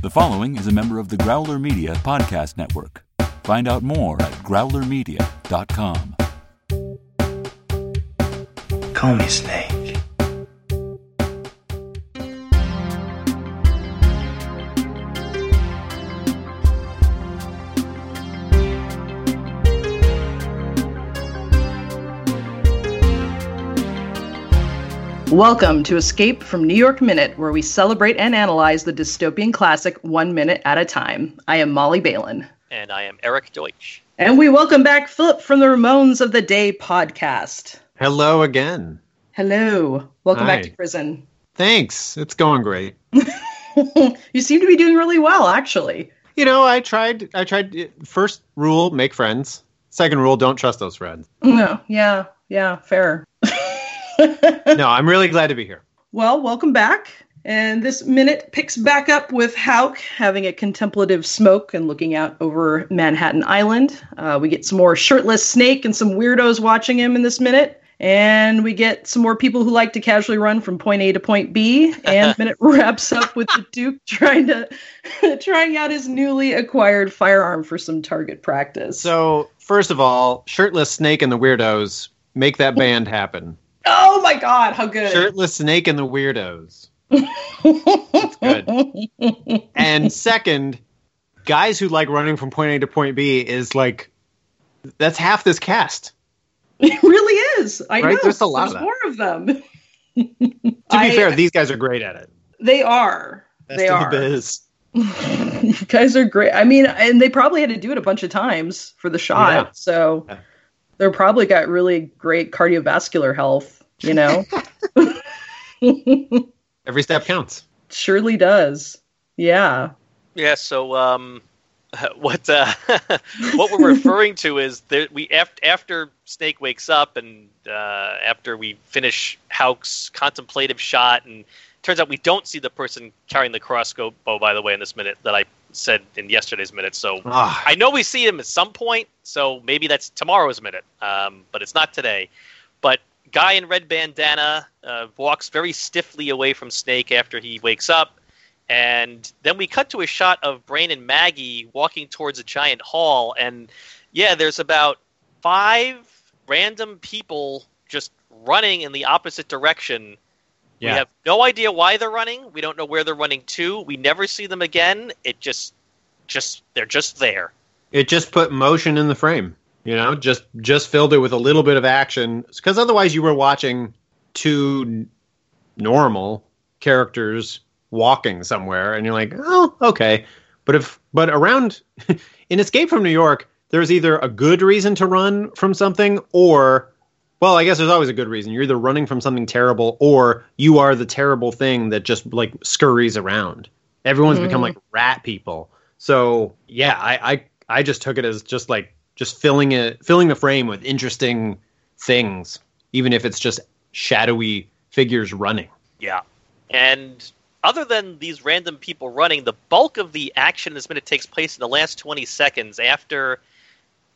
The following is a member of the Growler Media Podcast Network. Find out more at growlermedia.com. Call me Snake. Welcome to Escape from New York Minute, where we celebrate and analyze the dystopian classic one minute at a time. I am Molly Balin. And I am Eric Deutsch. And we welcome back Philip from the Ramones of the Day podcast. Hello again. Hello. Welcome Hi. back to prison. Thanks. It's going great. you seem to be doing really well, actually. You know, I tried. I tried. First rule: make friends. Second rule: don't trust those friends. No, yeah, yeah, fair. No, I'm really glad to be here. Well, welcome back. And this minute picks back up with Hauk having a contemplative smoke and looking out over Manhattan Island. Uh, we get some more shirtless Snake and some weirdos watching him in this minute. And we get some more people who like to casually run from point A to point B. And minute wraps up with the Duke trying to trying out his newly acquired firearm for some target practice. So, first of all, shirtless snake and the weirdos make that band happen. Oh my god, how good! Shirtless snake and the weirdos. That's good. And second, guys who like running from point A to point B is like that's half this cast. It really is. I Right? know. There's a lot There's that. more of them. To be I- fair, these guys are great at it. They are. Best they in are. the biz. you guys are great. I mean, and they probably had to do it a bunch of times for the shot. Yeah. So Yeah. they're probably got really great cardiovascular health, you know? Every step counts. Surely does. Yeah. Yeah, so um, what uh, what we're referring to is that we after, after Snake wakes up and uh, after we finish Hauk's contemplative shot, and turns out we don't see the person carrying the crossbow. By the way, in this minute that I said in yesterday's minute, so Ah, I know we see him at some point, so maybe that's tomorrow's minute, um, but it's not today. But guy in red bandana uh, walks very stiffly away from Snake after he wakes up, and then we cut to a shot of Brain and Maggie walking towards a giant hall, and yeah, there's about five random people just running in the opposite direction. Yeah. We have no idea why they're running. We don't know where they're running to. We never see them again. It just, just they're just there. it just put motion in the frame you know just just filled it with a little bit of action. Because otherwise you were watching two normal characters walking somewhere and you're like oh okay. But if but around in escape from new york there's either a good reason to run from something or well i guess there's always a good reason. You're either running from something terrible or you are the terrible thing that just like scurries around. Everyone's become Mhm. like rat people. So yeah I, I i just took it as just like just filling it filling the frame with interesting things even if it's just shadowy figures running Yeah. And other than these random people running, the bulk of the action in this minute takes place in the last 20 seconds after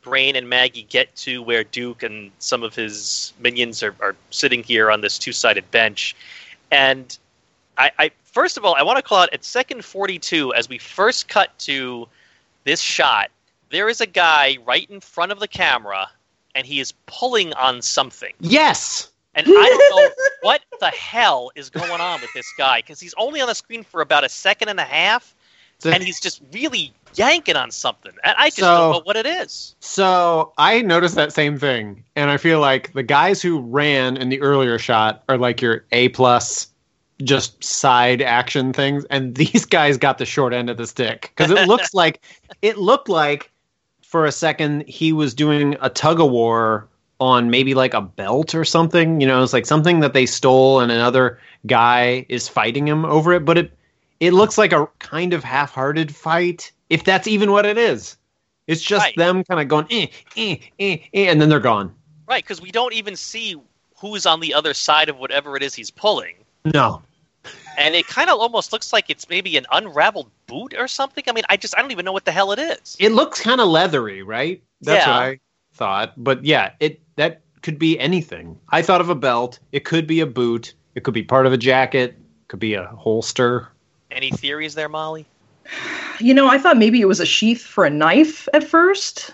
Brain and Maggie get to where Duke and some of his minions are, are sitting here on this two sided bench. And I, I first of all, I want to call out at second 42, as we first cut to this shot, there is a guy right in front of the camera, and he is pulling on something. yes And I don't know what the hell is going on with this guy because he's only on the screen for about a second and a half, and he's just really yanking on something. And I just So- don't know what it is. So I noticed that same thing, and I feel like the guys who ran in the earlier shot are like your A plus, just side action things, and these guys got the short end of the stick because it looks like it looked like for a second he was doing a tug of war on maybe like a belt or something. You know, it's like something that they stole, and another guy is fighting him over it, but it it looks like a kind of half-hearted fight, if that's even what it is. It's just Right. them kind of going, eh, eh, eh, eh, and then they're gone. Right, because we don't even see who's on the other side of whatever it is he's pulling. No. And it kind of almost looks like it's maybe an unraveled boot or something. I mean, I just I don't even know what the hell it is. It looks kind of leathery, right? That's Yeah. what I thought. But yeah, it that could be anything. I thought of a belt. It could be a boot. It could be part of a jacket. Could be a holster. Any theories there, Molly? You know, I thought maybe it was a sheath for a knife at first.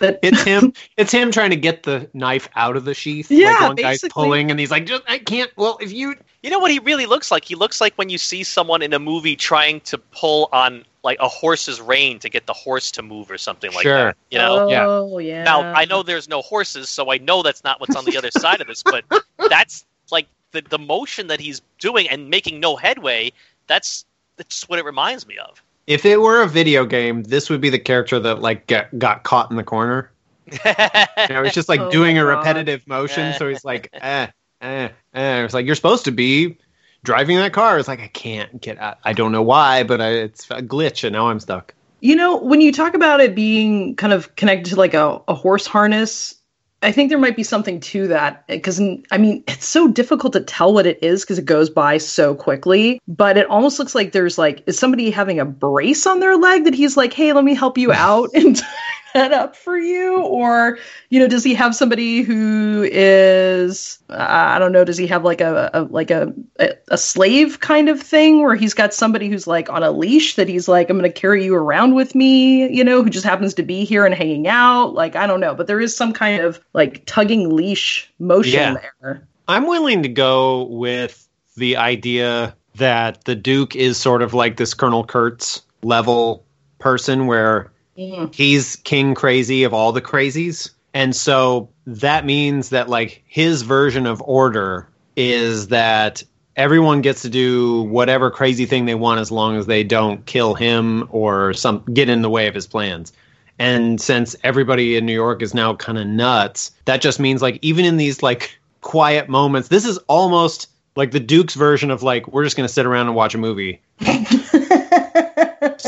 But It's him. it's him trying to get the knife out of the sheath. Yeah, like one guy's pulling, and he's like, "Just I can't." Well, if you You know what he really looks like? He looks like when you see someone in a movie trying to pull on like a horse's rein to get the horse to move or something like Sure. that. You know? yeah. Oh, yeah. Now I know there's no horses, so I know that's not what's on the other side of this, but that's like the the motion that he's doing and making no headway, that's that's what it reminds me of. If it were a video game, this would be the character that like get, got caught in the corner. You know, it's just like Oh doing a repetitive motion. So he's like, eh, eh, eh. It's like you're supposed to be driving that car. It's like I can't get out. I don't know why, but I, it's a glitch, and now I'm stuck. You know, when you talk about it being kind of connected to like a, a horse harness, I think there might be something to that because I mean it's so difficult to tell what it is because it goes by so quickly. But it almost looks like there's like is somebody having a brace on their leg that he's like, hey, let me help you out and that up for you, or you know, does he have somebody who is uh, I don't know, does he have like a, a like a, a a slave kind of thing where he's got somebody who's like on a leash that he's like, I'm going to carry you around with me, you know, who just happens to be here and hanging out. Like, I don't know, but there is some kind of like tugging leash motion Yeah. there. I'm willing to go with the idea that the Duke is sort of like this Colonel Kurtz level person where Mm. he's king crazy of all the crazies. And so that means that like his version of order is that everyone gets to do whatever crazy thing they want as long as they don't kill him or some get in the way of his plans. And since everybody in New York is now kind of nuts, that just means like even in these like quiet moments, this is almost like the Duke's version of like we're just going to sit around and watch a movie.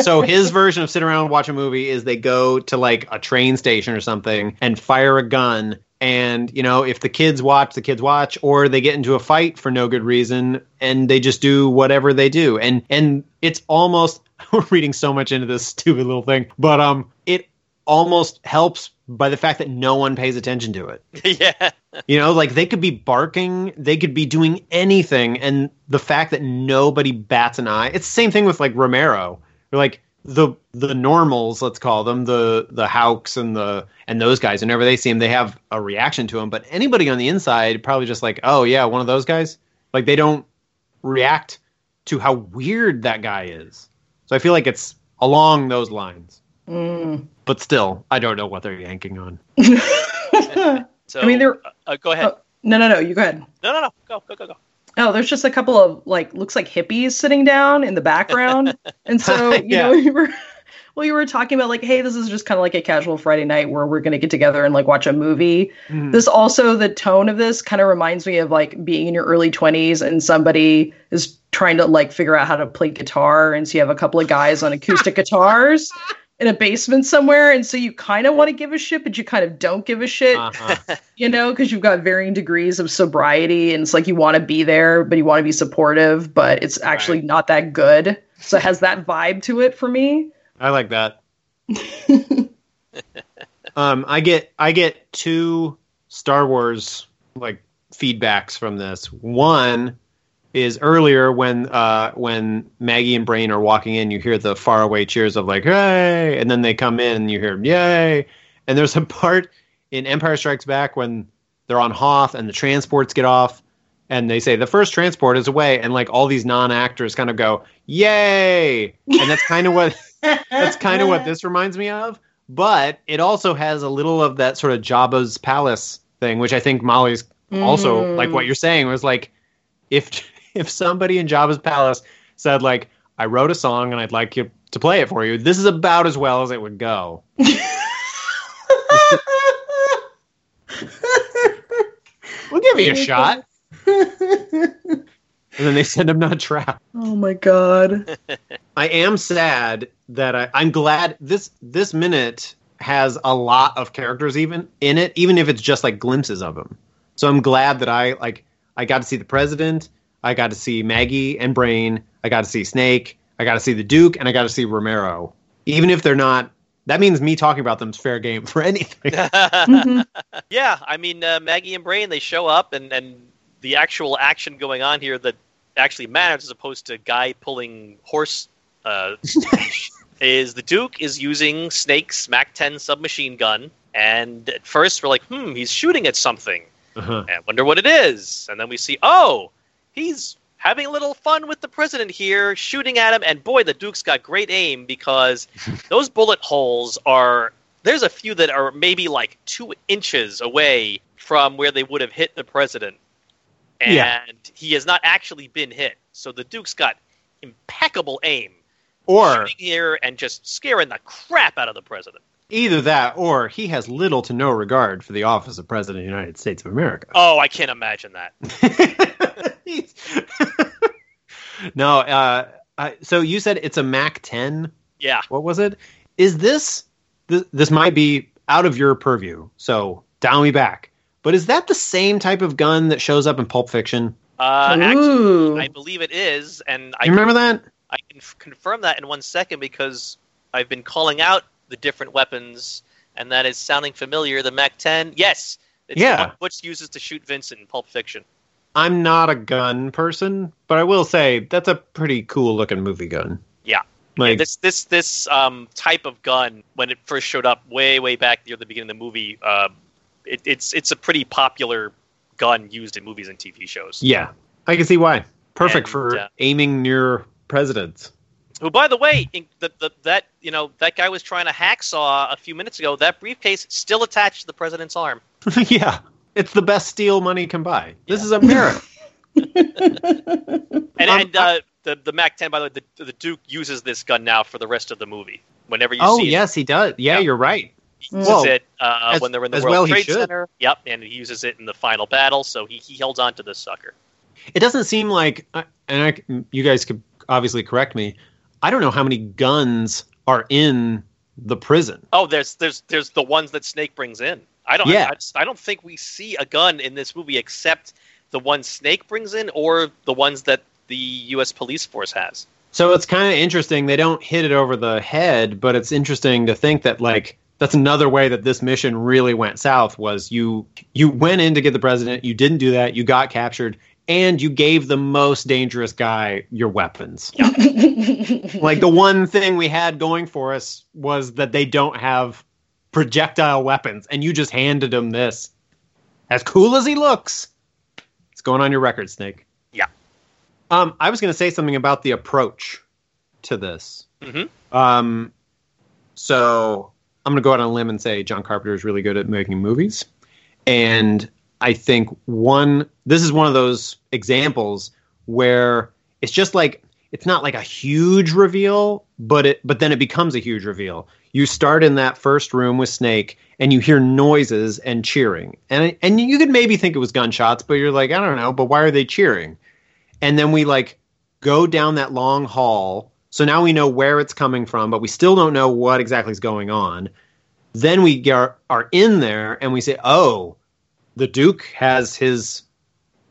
so his version of sit around and watch a movie is they go to like a train station or something and fire a gun and you know if the kids watch the kids watch or they get into a fight for no good reason and they just do whatever they do and and it's almost we're reading so much into this stupid little thing but um it almost helps by the fact that no one pays attention to it yeah. you know, like they could be barking, they could be doing anything, and the fact that nobody bats an eye. It's the same thing with like Romero. Or, like the the normals, let's call them the the Hauks and the and those guys. Whenever they see him, they have a reaction to him. But anybody on the inside probably just like, oh yeah, one of those guys. Like they don't react to how weird that guy is. So I feel like it's along those lines. Mm. But still, I don't know what they're yanking on. So I mean, there- uh, uh, go ahead. Oh. No, no, no. You go ahead. no, no, no. Go, go, go, go. Oh, there's just a couple of like looks like hippies sitting down in the background, and so you Yeah. know you were well you were talking about like hey this is just kind of like a casual Friday night where we're gonna get together and like watch a movie. Mhm. This also the tone of this kind of reminds me of like being in your early 20s and somebody is trying to like figure out how to play guitar, and so you have a couple of guys on acoustic guitars. In a basement somewhere, and so you kind of want to give a shit, but you kind of don't give a shit Uh-huh. you know, because you've got varying degrees of sobriety, and it's like you want to be there, but you want to be supportive, but it's actually Right. not that good. So it has that vibe to it for me. I like that. um, I get I get two Star Wars like feedbacks from this. One is earlier when uh, when Maggie and Brain are walking in, you hear the faraway cheers of like "Hey!" and then they come in and you hear "Yay!" And there's a part in Empire Strikes Back when they're on Hoth and the transports get off. And they say the first transport is away, and like all these non-actors kind of go, "Yay!" And that's kind of what that's kind of what this reminds me of. But it also has a little of that sort of Jabba's palace thing, which I think Molly's also Mm. like what you're saying was like if if somebody in Jabba's palace said like I wrote a song and I'd like you to play it for you, this is about as well as it would go. We'll give you a shot. And then they send him not trap. oh my god. I am sad that I, I'm glad this this minute has a lot of characters even in it, even if it's just like glimpses of them. So I'm glad that I like I got to see the president, I got to see Maggie and Brain, I got to see Snake, I got to see the Duke, and I got to see Romero. Even if they're not, that means me talking about them's fair game for anything. Mhm. yeah, I mean uh, Maggie and Brain they show up and and the actual action going on here that actually matters as opposed to guy pulling horse uh, is the Duke is using Snake's Mac 10 submachine gun, and at first we're like, hmm, he's shooting at something. Uh-huh. I wonder what it is. And then we see, oh, he's having a little fun with the president here, shooting at him. And boy, the Duke's got great aim because those bullet holes are. There's a few that are maybe like two inches away from where they would have hit the president. And Yeah. he has not actually been hit. So the Duke's got impeccable aim. Or shooting here and just scaring the crap out of the president. either that, or he has little to no regard for the office of President of the United States of America. Oh, I can't imagine that. He's- no, uh, I, so you said it's a Mac 10. Yeah. What was it? Is this th- this might be out of your purview? So dial me back. But is that the same type of gun that shows up in Pulp Fiction? Uh, actually, Ooh. I believe it is, and I You remember that? I can f- confirm that in one second because I've been calling out the different weapons, and that is sounding familiar. The Mac 10, yes, it's Yeah. the Butch uses to shoot Vincent in Pulp Fiction. I'm not a gun person, but I will say that's a pretty cool looking movie gun. Yeah. Like this this this um, type of gun, when it first showed up way way back near the beginning of the movie, uh, it, it's it's a pretty popular gun used in movies and TV shows. yeah, I can see why. Perfect And, for uh, aiming near presidents. Who, by the way, in, the, the, that you know that guy was trying to hacksaw a few minutes ago. That briefcase still attached to the president's arm. yeah, it's the best steel money can buy. This is America. And, Um, and uh, the the Mac 10, by the way, the, the Duke uses this gun now for the rest of the movie. Whenever you see oh see yes, he does. Yeah, Yeah. you're right. he uses Well, it uh, as- when they're in the World well Trade. Center. Yep, and he uses it in the final battle. So he, he holds on to this sucker. It doesn't seem like, uh, and I, you guys could obviously correct me. I don't know how many guns are in the prison. Oh, there's there's there's the ones that Snake brings in. I don't Yeah. I, just- I don't think we see a gun in this movie except the one Snake brings in or the ones that the U.S. police force has. So it's kind of interesting. They don't hit it over the head, but it's interesting to think that like that's another way that this mission really went south was you you went in to get the president, you didn't do that, you got captured, and you gave the most dangerous guy your weapons. like the one thing we had going for us was that they don't have projectile weapons, and you just handed him this. As cool as he looks, it's going on your record, Snake. Yeah. Um, I was going to say something about the approach to this. Mhm. Um, so I'm going to go out on a limb and say John Carpenter is really good at making movies, and I think one this is one of those examples where it's just like it's not like a huge reveal, but it but then it becomes a huge reveal. You start in that first room with Snake and you hear noises and cheering. And and you could maybe think it was gunshots, but you're like, I don't know, but why are they cheering? And then we like go down that long hall. So now we know where it's coming from, but we still don't know what exactly is going on. Then we get, are in there and we say, "Oh, the Duke has his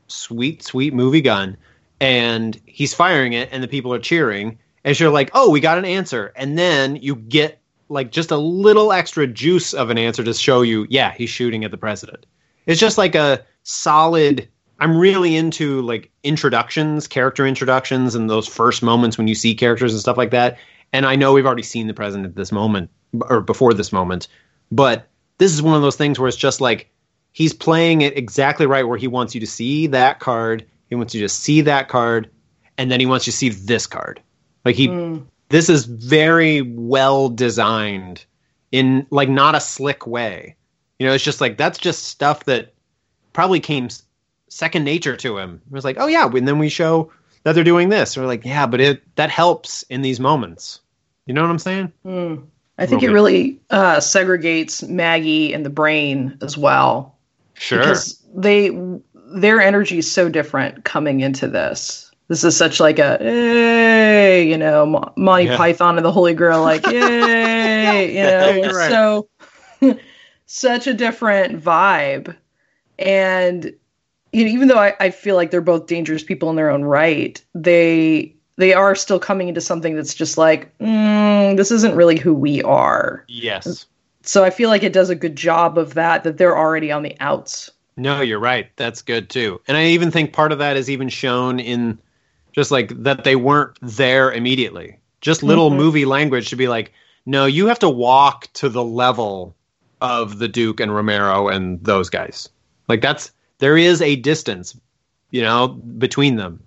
sweet, sweet movie gun, and he's firing it, and the people are cheering." And you're like, "Oh, we got an answer." And then you get like just a little extra juice of an answer to show you, yeah, he's shooting at the president. It's just like a solid. I'm really into like introductions, character introductions, and those first moments when you see characters and stuff like that. And I know we've already seen the president at this moment or before this moment, but this is one of those things where it's just like he's playing it exactly right where he wants you to see that card, he wants you to see that card, and then he wants you to see this card. Like he this is very well designed in like not a slick way. You know, it's just like that's just stuff that probably came second nature to him. It was like, oh yeah, and then we show that they're doing this. we're like, yeah, but it that helps in these moments. You know what I'm saying? Hmm. I think it really uh, segregates Maggie and the brain as well. Sure. because they their energy is so different coming into this. This is such like a hey, you know, Monty Yeah. Python and the Holy Grail, like yay, you know, right. so such a different vibe. And you know, even though I, I feel like they're both dangerous people in their own right, they they are still coming into something that's just like mm, this isn't really who we are. yes. So I feel like it does a good job of that. That they're already on the outs. No, you're right. That's good too. And I even think part of that is even shown in just like that they weren't there immediately. just little Mhm. movie language to be like, no, you have to walk to the level of the Duke and Romero and those guys. Like that's there is a distance, you know, between them.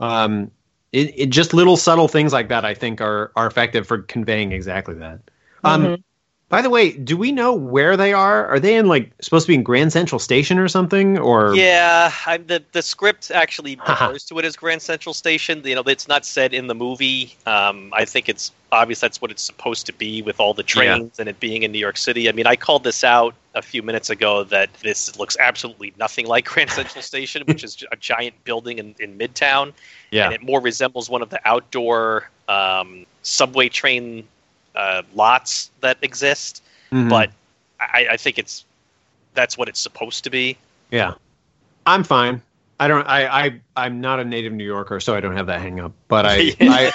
Um, it, it just little subtle things like that I think are are effective for conveying exactly that. Um, Mhm. By the way, do we know where they are? Are they in like supposed to be in Grand Central Station or something? Or Yeah, I'm, the the script actually refers to it as Grand Central Station. You know, it's not said in the movie. Um, I think it's obvious that's what it's supposed to be with all the trains and it being in New York City. I mean, I called this out a few minutes ago that this looks absolutely nothing like Grand Central Station, which is a giant building in, in Midtown, yeah, and it more resembles one of the outdoor um, subway train uh, lots that exist. Mhm. But I, I think it's that's what it's supposed to be. Yeah, I'm fine. I don't. I. I. I'm not a native New Yorker, so I don't have that hang up. But I. I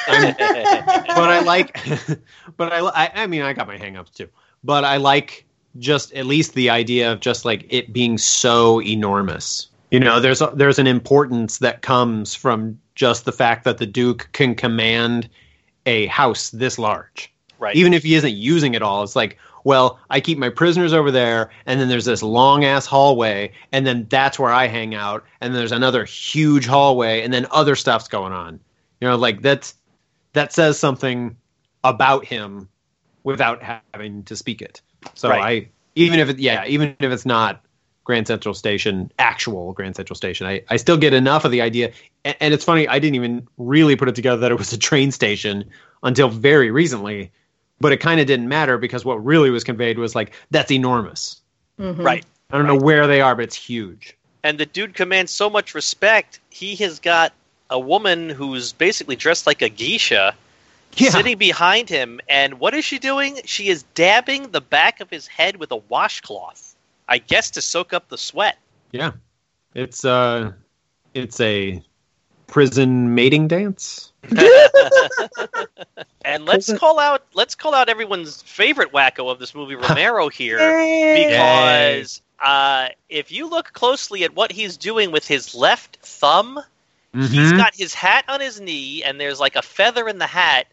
but I like. but I, I. I mean, I got my hang ups too. But I like just at least the idea of just like it being so enormous. You know, there's a, there's an importance that comes from just the fact that the Duke can command a house this large right. even if he isn't using it all it's like well i keep my prisoners over there and then there's this long ass hallway and then that's where i hang out and then there's another huge hallway and then other stuff's going on you know like that's that says something about him without having to speak it so Right. i even if it yeah even if it's not grand central station actual grand central station i, I still get enough of the idea and, and it's funny i didn't even really put it together that it was a train station until very recently but it kind of didn't matter because what really was conveyed was like that's enormous Mhm. right. i don't know where they are but it's huge And the dude commands so much respect. He has got a woman who's basically dressed like a geisha yeah sitting behind him. And what is she doing? She is dabbing the back of his head with a washcloth. I guess to soak up the sweat. yeah it's uh it's a prison mating dance And let's call out let's call out everyone's favorite wacko of this movie, Romero here. Because uh, if you look closely at what he's doing with his left thumb, he's Mhm. got his hat on his knee, and there's like a feather in the hat,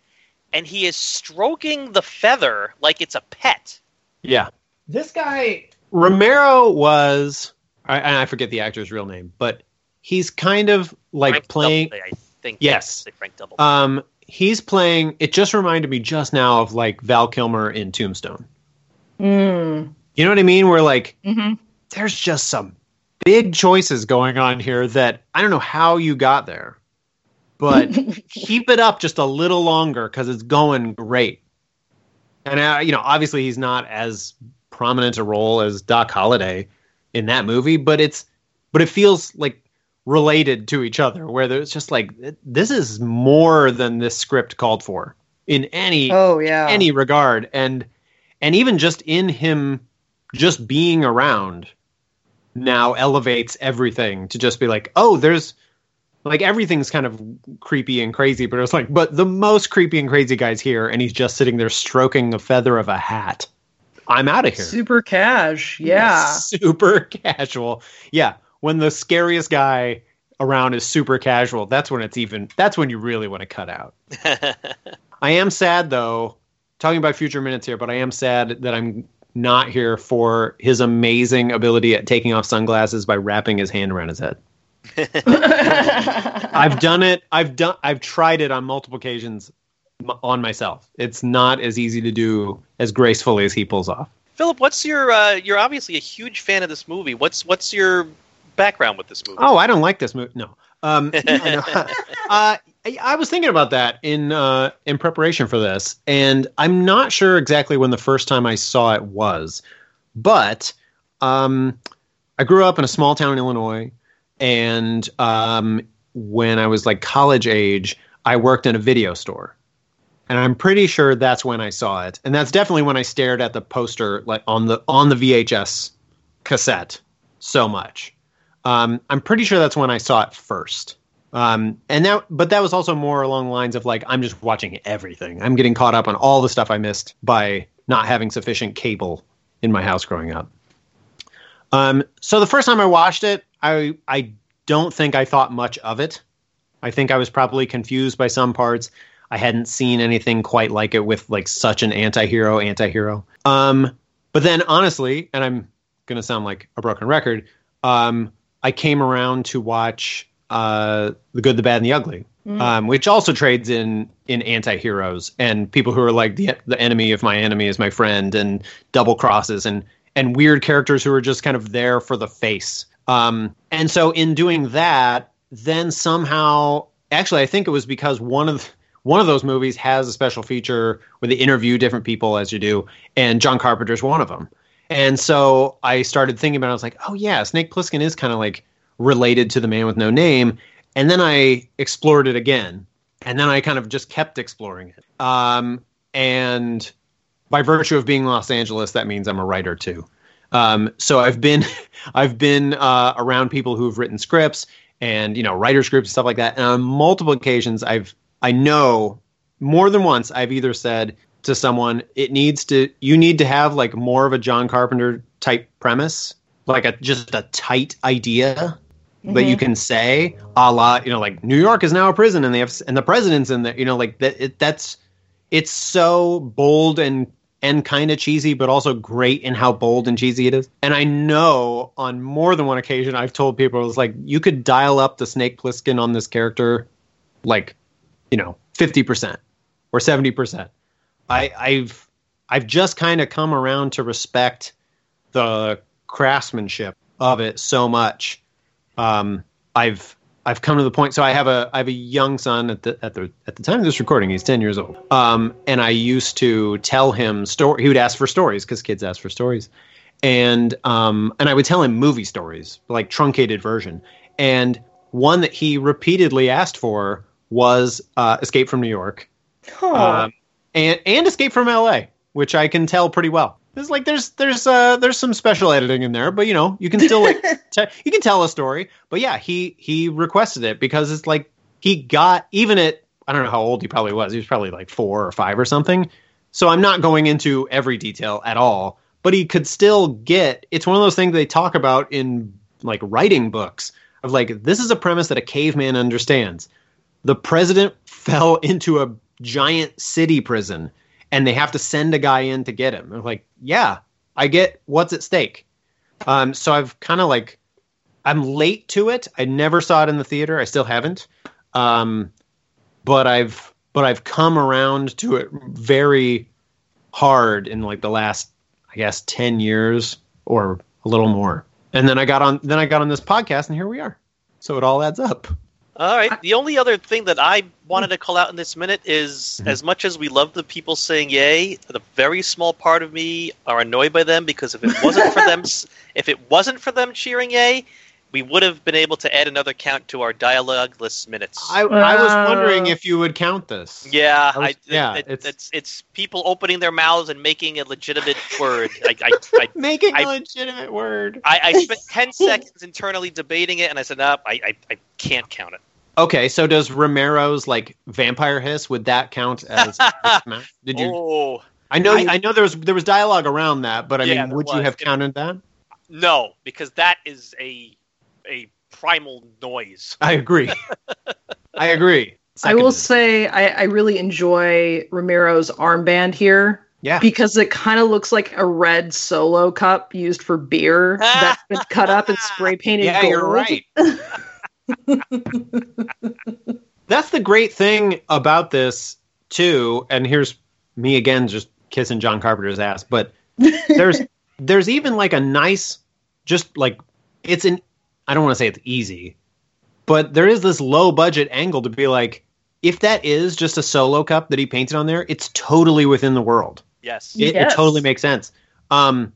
and he is stroking the feather like it's a pet. Yeah. This guy Romero was I, and I forget the actor's real name, but he's kind of like Frank playing Doubleday, I think. Yes. Say Frank Double. um he's playing it just reminded me just now of like Val Kilmer in Tombstone. Mm. You know what I mean? We're like Mhm. there's just some big choices going on here that I don't know how you got there. But keep it up just a little longer because it's going great. And uh, you know, obviously he's not as prominent a role as Doc Holliday in that movie, but it's but it feels like related to each other. Where there's just like this is more than this script called for in any Oh yeah. any regard, and and even just in him just being around now elevates everything to just be like, oh, there's like everything's kind of creepy and crazy, but it's like, but the most creepy and crazy guy's here, and he's just sitting there stroking the feather of a hat. I'm out of here. Super cash. Yeah. super casual. Yeah, when the scariest guy around is super casual, that's when it's even. That's when you really want to cut out. I am sad though, talking about future minutes here, but I am sad that I'm not here for his amazing ability at taking off sunglasses by wrapping his hand around his head. I've done it. I've done. I've tried it on multiple occasions on myself. It's not as easy to do as gracefully as he pulls off. Philip, what's your? Uh, you're obviously a huge fan of this movie. What's what's your background with this movie? Oh, I don't like this movie. No. Um, no, no. uh, I, I was thinking about that in uh, in preparation for this, and I'm not sure exactly when the first time I saw it was, but um, I grew up in a small town in Illinois, and um, when I was like college age, I worked in a video store, and I'm pretty sure that's when I saw it, and that's definitely when I stared at the poster like on the on the VHS cassette so much. Um, I'm pretty sure that's when I saw it first. Um, and that, but that was also more along the lines of like, I'm just watching everything. I'm getting caught up on all the stuff I missed by not having sufficient cable in my house growing up. Um, so the first time I watched it, I, I don't think I thought much of it. I think I was probably confused by some parts. I hadn't seen anything quite like it with like such an anti-hero anti-hero. Um, but then honestly, and I'm gonna sound like a broken record, um, I came around to watch uh, The Good, the Bad, and the Ugly, um, which also trades in in anti-heroes and people who are like the the enemy of my enemy is my friend and double crosses and and weird characters who are just kind of there for the face. Um, and so in doing that, then somehow, actually, I think it was because one of one of those movies has a special feature where they interview different people as you do, and John Carpenter's one of them. And so I started thinking about it. I was like, oh yeah, Snake Plissken is kind of like related to the man with no name. And then I explored it again, and then I kind of just kept exploring it. Um, and by virtue of being Los Angeles, that means I'm a writer too. Um, so I've been I've been uh, around people who've written scripts and you know writers groups and stuff like that. And on multiple occasions, I've I know more than once I've either said to someone, "It needs to you need to have like more of a John Carpenter type premise, like a just a tight idea." That you mm-hmm. can say, a la, you know, like New York is now a prison, and they have, and the president's in there, you know, like that. It, that's, it's so bold and and kind of cheesy, but also great in how bold and cheesy it is. And I know on more than one occasion I've told people it's like you could dial up the Snake Plissken on this character, like, you know, fifty percent or seventy percent. I, I've I've just kind of come around to respect the craftsmanship of it so much. Um, I've I've come to the point. So I have a I have a young son at the at the at the time of this recording. He's ten years old. Um, and I used to tell him story. He would ask for stories because kids ask for stories, and um, and I would tell him movie stories, like truncated version. And one that he repeatedly asked for was uh, Escape from New York, um, and and Escape from L.A., which I can tell pretty well. It's like there's there's uh there's some special editing in there, but you know you can still like te- you can tell a story. But yeah, he he requested it because it's like he got even at I don't know how old he probably was. He was probably like four or five or something. So I'm not going into every detail at all, but he could still get. It's one of those things they talk about in like writing books of like this is a premise that a caveman understands. The president fell into a giant city prison and they have to send a guy in to get him. I'm like, yeah, I get what's at stake. Um, so I've kind of like, I'm late to it. I never saw it in the theater. I still haven't. Um, but I've but I've come around to it very hard in like the last, I guess, ten years or a little more. And then I got on then I got on this podcast, and here we are. So it all adds up. All right. The only other thing that I wanted to call out in this minute is Mhm. as much as we love the people saying yay, the very small part of me are annoyed by them because if it wasn't for them if it wasn't for them cheering yay, we would have been able to add another count to our dialogueless minutes. I, I was wondering if you would count this. yeah, I was- I, yeah, it- it's- it's it's people opening their mouths and making a legitimate word. I, I, I Making I- a legitimate word. I, I spent 10 seconds internally debating it, and I said, no, I, I, I can't count it. Okay, so does Romero's like vampire hiss would that count as? did you? Oh, I know. I- I, know there was there was dialogue around that, but I Yeah, mean, there would you have counted that? no, because that is a a primal noise. I agree. I agree. I will say I, I really enjoy Romero's armband here yeah. because it kind of looks like a red solo cup used for beer that's been cut up and spray painted Yeah, gold. you're right. That's the great thing about this too. And here's me again, just kissing John Carpenter's ass. But there's there's even like a nice, just like it's an. I don't want to say it's easy, but there is this low budget angle to be like, if that is just a solo cup that he painted on there, it's totally within the world. Yes. It, it totally makes sense. Um,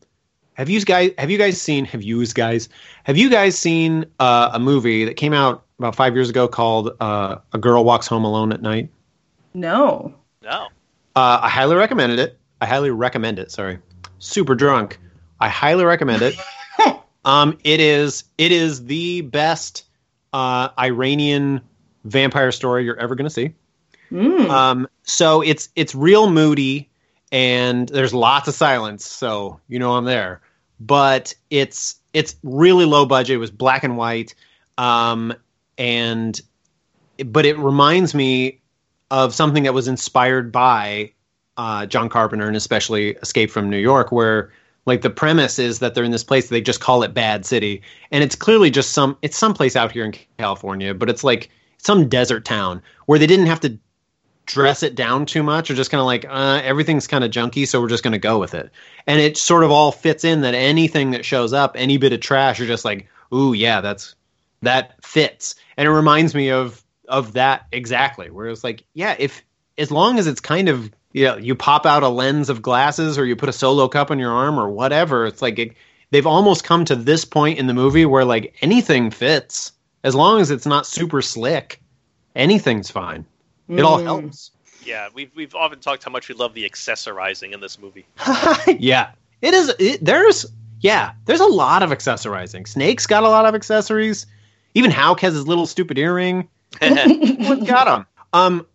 have you guys have you guys seen have you guys have you guys seen uh, a movie that came out about five years ago called uh, A Girl Walks Home Alone at Night? No. No. Uh, I highly recommended it. I highly recommend it. Sorry, super drunk. I highly recommend it. Um, it is it is the best uh, Iranian vampire story you're ever going to see. Mm. Um, so it's it's real moody, and there's lots of silence. So you know I'm there. But it's it's really low budget. It was black and white, um, and but it reminds me of something that was inspired by uh, John Carpenter and especially Escape from New York, where like the premise is that they're in this place they just call it Bad City, and it's clearly just some it's some place out here in California, but it's like some desert town where they didn't have to dress it down too much or just kind of like uh, everything's kind of junky so we're just going to go with it. And it sort of all fits in that anything that shows up any bit of trash you're just like ooh yeah that's that fits. And it reminds me of of that exactly where it's like yeah if as long as it's kind of you know, you pop out a lens of glasses or you put a solo cup on your arm or whatever. It's like it, they've almost come to this point in the movie where like anything fits. As long as it's not super slick anything's fine. It all helps. Yeah, we've we've often talked how much we love the accessorizing in this movie. yeah. It is it, there's yeah there's a lot of accessorizing. Snake's got a lot of accessories. Even Hauk has his little stupid earring. Everyone's got him um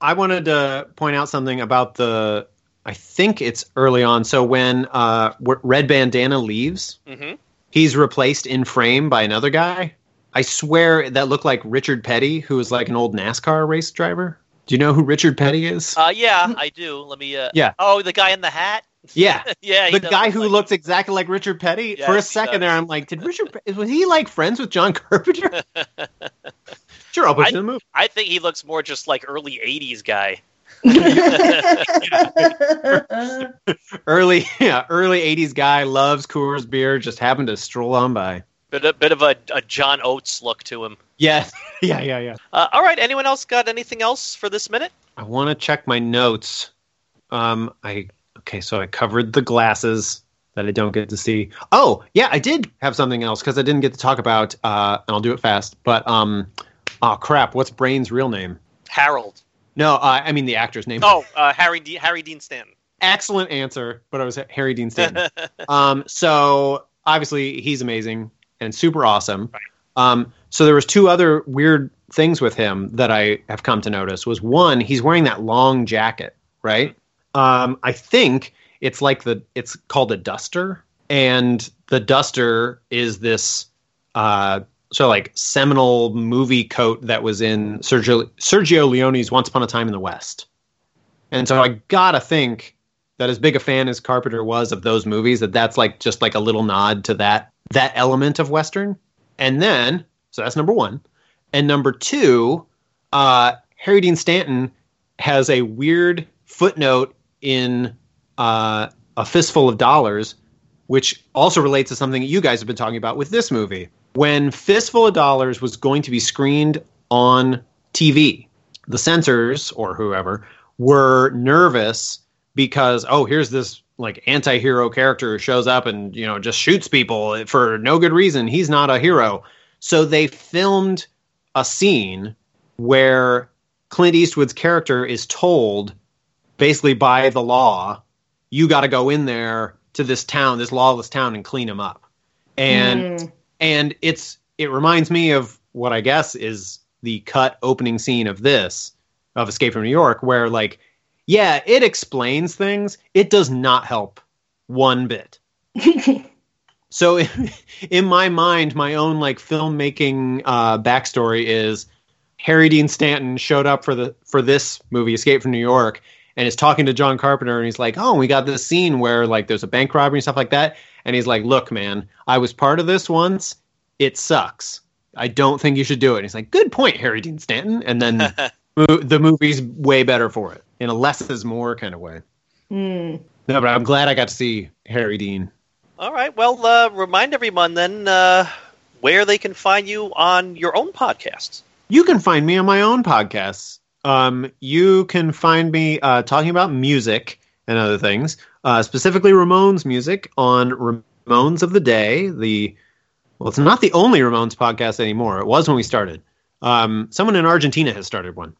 i wanted to point out something about the i think it's early on so when uh red bandana leaves hmm he's replaced in frame by another guy i swear that looked like richard petty who was like an old nascar race driver do you know who richard petty is Uh, yeah, I do. Let me. Uh, Yeah. Oh, the guy in the hat. yeah yeah, the guy who like- looks exactly like Richard Petty. Yes, For a second there, I'm like, did Richard was he like friends with John Carpenter? sure, I'll put you in the movie. I think he looks more just like early '80s guy. Early, yeah, early '80s guy loves Coors beer. Just happened to stroll on by. Bit a bit of a, a John Oates look to him. Yes, yeah, yeah, yeah. Uh, all right. Anyone else got anything else for this minute? I want to check my notes. Um, I okay, so I covered the glasses that I don't get to see. Oh, yeah, I did have something else because I didn't get to talk about. Uh, and I'll do it fast. But um, oh crap, what's Brain's real name? Harold. No, uh, I mean the actor's name. Oh, uh, Harry D- Harry Dean Stanton. excellent answer, but I was Harry Dean Stanton. um, so obviously he's amazing and super awesome. Um, so there was two other weird things with him that I have come to notice. Was one, he's wearing that long jacket, right? Um, I think it's like the it's called a duster, and the duster is this uh, so like seminal movie coat that was in Sergio Sergio Leone's Once Upon a Time in the West. And so I gotta think that as big a fan as Carpenter was of those movies, that that's like just like a little nod to that that element of Western. And then, so that's number one. And number two, uh, Harry Dean Stanton has a weird footnote in uh, A Fistful of Dollars, which also relates to something that you guys have been talking about with this movie. When Fistful of Dollars was going to be screened on TV, the censors or whoever were nervous because oh here's this like anti-hero character who shows up and you know just shoots people for no good reason. He's not a hero. So they filmed a scene where Clint Eastwood's character is told basically by the law you got to go in there to this town this lawless town and clean him up. And Mm. And it's it reminds me of what I guess is the cut opening scene of this of Escape from New York, where like, yeah, it explains things. It does not help one bit. so in, in my mind, my own like filmmaking uh, backstory is Harry Dean Stanton showed up for the for this movie, Escape from New York, and is talking to John Carpenter, and he's like, "Oh, we got this scene where like there's a bank robbery and stuff like that," and he's like, "Look, man, I was part of this once. It sucks. I don't think you should do it." And he's like, "Good point, Harry Dean Stanton," and then the movie's way better for it in a less is more kind of way. Mm. No, but I'm glad I got to see Harry Dean. All right. Well, uh, remind everyone then uh, where they can find you on your own podcasts. You can find me on my own podcasts. Um, you can find me uh, talking about music and other things, uh, specifically Ramones music on Ramones of the Day. The well, it's not the only Ramones podcast anymore. It was when we started. Um, someone in Argentina has started one,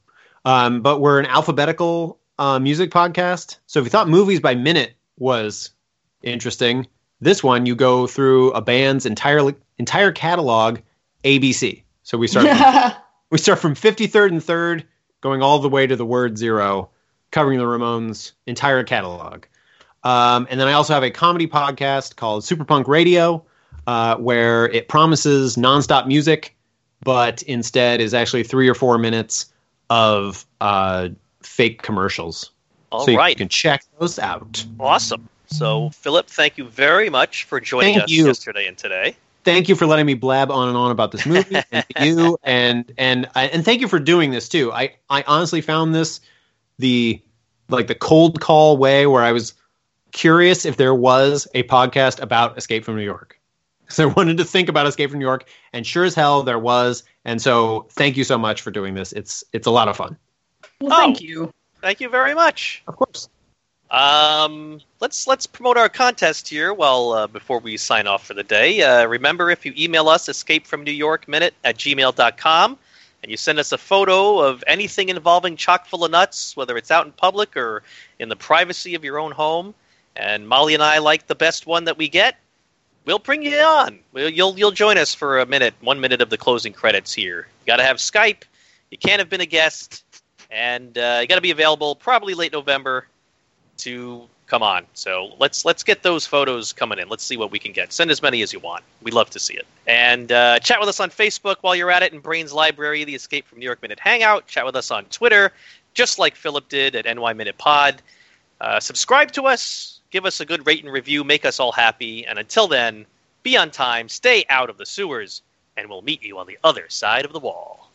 um, but we're an alphabetical uh, music podcast. So if you thought movies by minute was interesting, this one you go through a band's entire entire catalog, ABC. So we start. from we start from 53rd and 3rd, going all the way to the word zero, covering the Ramones' entire catalog. Um, and then I also have a comedy podcast called Super Punk Radio, uh, where it promises nonstop music, but instead is actually three or four minutes of uh, fake commercials. All so right. you can check those out. Awesome. So, Philip, thank you very much for joining Thank us you. yesterday and today. Thank you for letting me blab on and on about this movie, and you, and and and thank you for doing this too. I I honestly found this the like the cold call way where I was curious if there was a podcast about Escape from New York. So I wanted to think about Escape from New York, and sure as hell there was. And so thank you so much for doing this. It's it's a lot of fun. Well, Oh. thank you. Thank you very much. Of course. Um, let's let's promote our contest here. Well, uh, before we sign off for the day, uh, remember if you email us escape from New York minute at gmail.com and you send us a photo of anything involving chock full of nuts, whether it's out in public or in the privacy of your own home, and Molly and I like the best one that we get, we'll bring you on. We'll, you'll you'll join us for a minute, one minute of the closing credits here. You got to have Skype. You can't have been a guest, and uh, you got to be available probably late November to come on. So let's let's get those photos coming in. Let's see what we can get. Send as many as you want. We'd love to see it. And uh, chat with us on Facebook while you're at it in Brains Library, the Escape from New York Minute Hangout. Chat with us on Twitter, just like Philip did at NY Minute Pod. Uh, subscribe to us. Give us a good rate and review. Make us all happy. And until then, be on time. Stay out of the sewers. And we'll meet you on the other side of the wall.